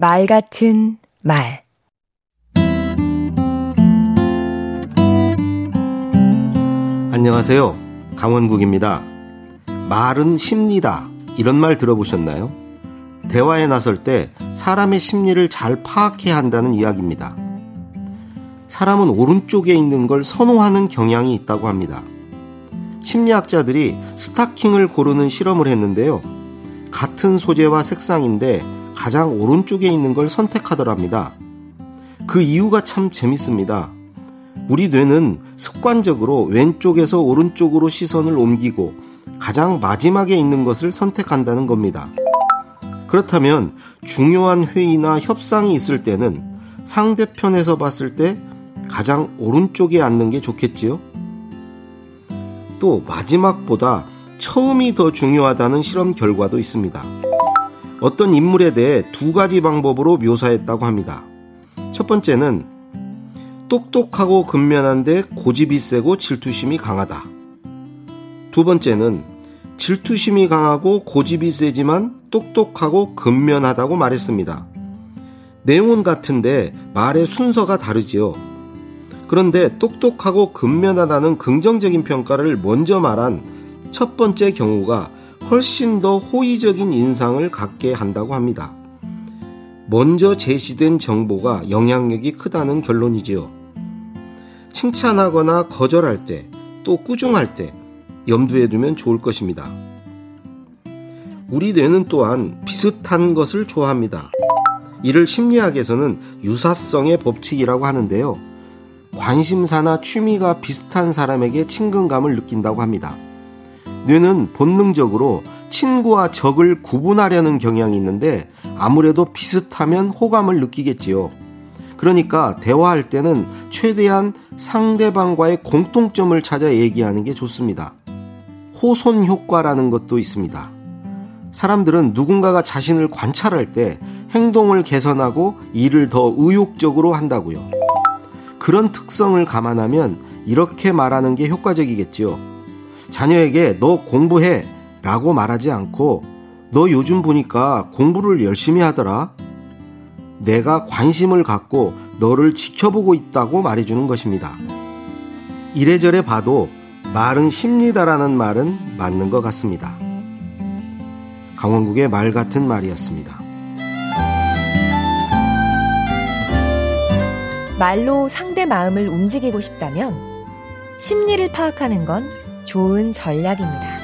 말 같은 말 안녕하세요. 강원국입니다. 말은 심리다. 이런 말 들어보셨나요? 대화에 나설 때 사람의 심리를 잘 파악해야 한다는 이야기입니다. 사람은 오른쪽에 있는 걸 선호하는 경향이 있다고 합니다. 심리학자들이 스타킹을 고르는 실험을 했는데요. 같은 소재와 색상인데 가장 오른쪽에 있는 걸 선택하더랍니다. 그 이유가 참 재밌습니다. 우리 뇌는 습관적으로 왼쪽에서 오른쪽으로 시선을 옮기고 가장 마지막에 있는 것을 선택한다는 겁니다. 그렇다면 중요한 회의나 협상이 있을 때는 상대편에서 봤을 때 가장 오른쪽에 앉는 게 좋겠지요? 또 마지막보다 처음이 더 중요하다는 실험 결과도 있습니다. 어떤 인물에 대해 두 가지 방법으로 묘사했다고 합니다. 첫 번째는 똑똑하고 근면한데 고집이 세고 질투심이 강하다. 두 번째는 질투심이 강하고 고집이 세지만 똑똑하고 근면하다고 말했습니다. 내용은 같은데 말의 순서가 다르지요. 그런데 똑똑하고 근면하다는 긍정적인 평가를 먼저 말한 첫 번째 경우가 훨씬 더 호의적인 인상을 갖게 한다고 합니다. 먼저 제시된 정보가 영향력이 크다는 결론이지요. 칭찬하거나 거절할 때, 또 꾸중할 때 염두에 두면 좋을 것입니다. 우리 뇌는 또한 비슷한 것을 좋아합니다. 이를 심리학에서는 유사성의 법칙이라고 하는데요. 관심사나 취미가 비슷한 사람에게 친근감을 느낀다고 합니다. 뇌는 본능적으로 친구와 적을 구분하려는 경향이 있는데 아무래도 비슷하면 호감을 느끼겠지요. 그러니까 대화할 때는 최대한 상대방과의 공통점을 찾아 얘기하는 게 좋습니다. 호손 효과라는 것도 있습니다. 사람들은 누군가가 자신을 관찰할 때 행동을 개선하고 일을 더 의욕적으로 한다고요. 그런 특성을 감안하면 이렇게 말하는 게 효과적이겠지요. 자녀에게 너 공부해 라고 말하지 않고 너 요즘 보니까 공부를 열심히 하더라. 내가 관심을 갖고 너를 지켜보고 있다고 말해주는 것입니다. 이래저래 봐도 말은 쉽니다라는 말은 맞는 것 같습니다. 강원국의 말 같은 말이었습니다. 말로 상대 마음을 움직이고 싶다면 심리를 파악하는 건 좋은 전략입니다.